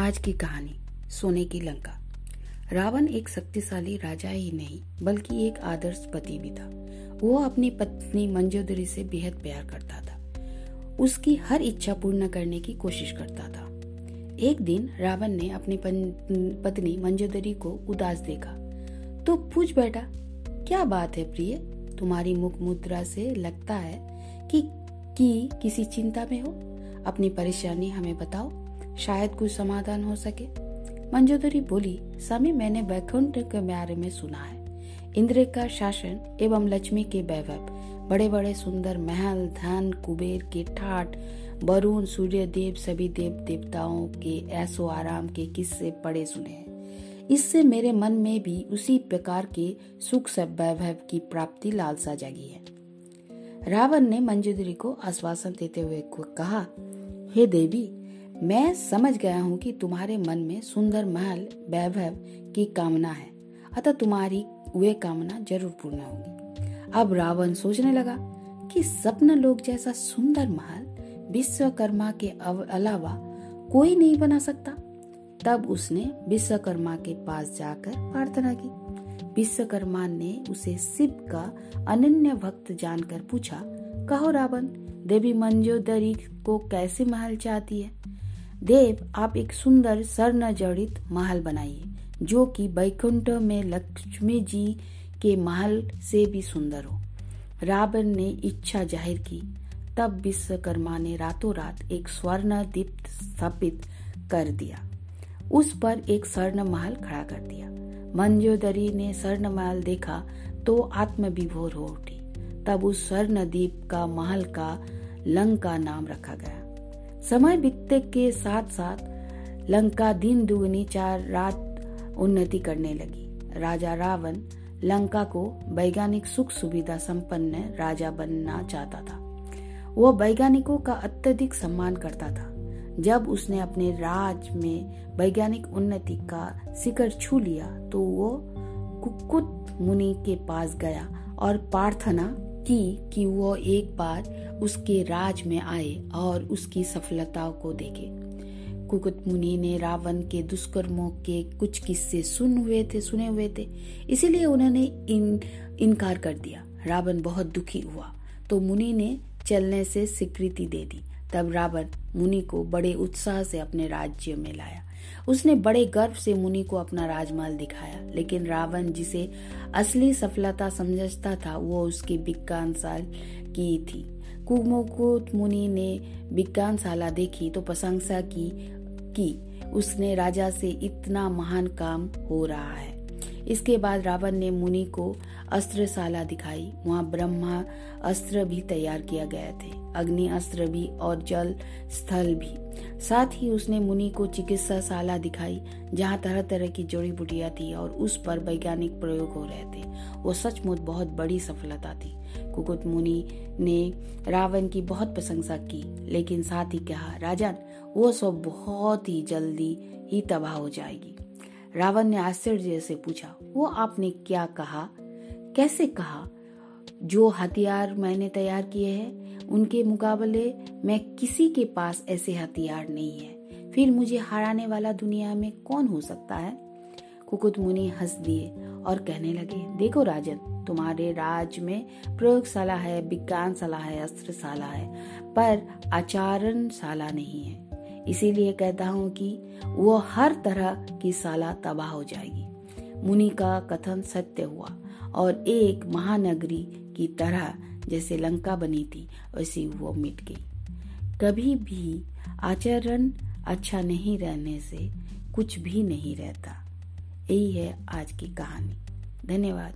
आज की कहानी सोने की लंका। रावण एक शक्तिशाली राजा ही नहीं बल्कि एक आदर्श पति भी था। वो अपनी पत्नी मंजोदरी से बेहद प्यार करता था। उसकी हर इच्छा पूर्ण करने की कोशिश करता था। एक दिन रावण ने अपनी पत्नी मंजोदरी को उदास देखा। तो पूछ बैठा क्या बात है प्रिय? तुम्हारी मुख मुद्रा से लगता है कि, कि किसी चिंता में हो? अपनी परेशानी हमें बताओ। शायद कुछ समाधान हो सके। मंजोदरी बोली स्वामी मैंने वैकुंठ के बारे में सुना है। इंद्र का शासन एवं लक्ष्मी के वैभव। बड़े बड़े सुंदर महल, धन, कुबेर के ठाट, वरुण सूर्य देव सभी देव देवताओं के ऐसो आराम के किस्से पड़े सुने हैं। इससे मेरे मन में भी उसी प्रकार के सुख सब वैभव की प्राप्ति लालसा जागी है। रावण ने मंजूदरी को आश्वासन देते हुए कहा, हे देवी मैं समझ गया हूँ कि तुम्हारे मन में सुंदर महल, वैभव की कामना है। अतः तुम्हारी वे कामना ज़रूर पूर्ण होगी। अब रावण सोचने लगा कि सपन लोग जैसा सुंदर महल विश्वकर्मा के अलावा कोई नहीं बना सकता। तब उसने विश्वकर्मा के पास जाकर प्रार्थना की। विश्वकर्मा ने उसे शिव का अनन्य भक्त जानकर पूछा, कहो रावण, देवी मंजोदरी को कैसे महल चाहती है? देव, आप एक सुंदर स्वर्ण जड़ित महल बनाइए, जो कि बैकुंठ में लक्ष्मी जी के महल से भी सुंदर हो। रावण ने इच्छा ज़ाहिर की। तब विश्वकर्मा ने रातों रात एक स्वर्ण दीप स्थापित कर दिया। उस पर एक स्वर्ण महल खड़ा कर दिया। मंजोदरी ने स्वर्ण महल देखा तो आत्मविभोर हो उठी। तब उस स्वर्ण दीप का महल का लंका नाम रखा गया। समय बीतते के साथ साथ लंका दिन दुगनी चार रात उन्नति करने लगी। राजा रावण लंका को वैज्ञानिक सुख सुविधा संपन्न राजा बनना चाहता था। वह वैज्ञानिकों का अत्यधिक सम्मान करता था। जब उसने अपने राज में वैज्ञानिक उन्नति का शिखर छू लिया तो वो कुकुत मुनि के पास गया और प्रार्थना की कि वो एक बार उसके राज में आए और उसकी सफलताओं को देखे। कुकुत मुनि ने रावण के दुष्कर्मों के कुछ किस्से सुन हुए थे, सुने हुए थे। इसीलिए उन्होंने इन, इनकार कर दिया। रावण बहुत दुखी हुआ तो मुनि ने चलने से स्वीकृति दे दी। तब रावण मुनि को बड़े उत्साह से अपने राज्य में लाया। उसने बड़े गर्व से मुनि को अपना राजमहल दिखाया, लेकिन रावण जिसे असली सफलता समझता था, वो उसकी विज्ञान साल की थी। कुमुकुत मुनि ने विज्ञानशाला देखी तो प्रशंसा की की उसने राजा से इतना महान काम हो रहा है। इसके बाद रावण ने मुनि को अस्त्रशाला दिखाई। वहाँ ब्रह्मा अस्त्र भी तैयार किया गया थे। अग्नि अस्त्र भी और जल स्थल भी। साथ ही उसने मुनि को चिकित्सा शाला दिखाई, जहाँ तरह तरह की जड़ी बुटिया थी और उस पर वैज्ञानिक प्रयोग हो रहे थे। वो सचमुच बहुत बड़ी सफलता थी। कुकुत मुनि ने रावण की बहुत प्रशंसा की, लेकिन साथ ही कहा, राजन, वो सब बहुत ही जल्दी ही तबाह हो जाएगी। रावण ने आश्चर्य से पूछा, वो आपने क्या कहा? कैसे कहा? जो हथियार मैंने तैयार किए हैं, उनके मुकाबले में किसी के पास ऐसे हथियार नहीं है। फिर मुझे हराने वाला दुनिया में कौन हो सकता है? कुकुत मुनि हंस दिए और कहने लगे, देखो राजन, तुम्हारे राज में प्रयोगशाला है, विज्ञानशाला है, अस्त्रशाला है, पर आचारणशाला नहीं है। इसीलिए कहता हूँ कि वो हर तरह की साला तबाह हो जाएगी। मुनि का कथन सत्य हुआ और एक महानगरी की तरह जैसे लंका बनी थी, वैसी वो मिट गई। कभी भी आचरण अच्छा नहीं रहने से कुछ भी नहीं रहता। यही है आज की कहानी। धन्यवाद।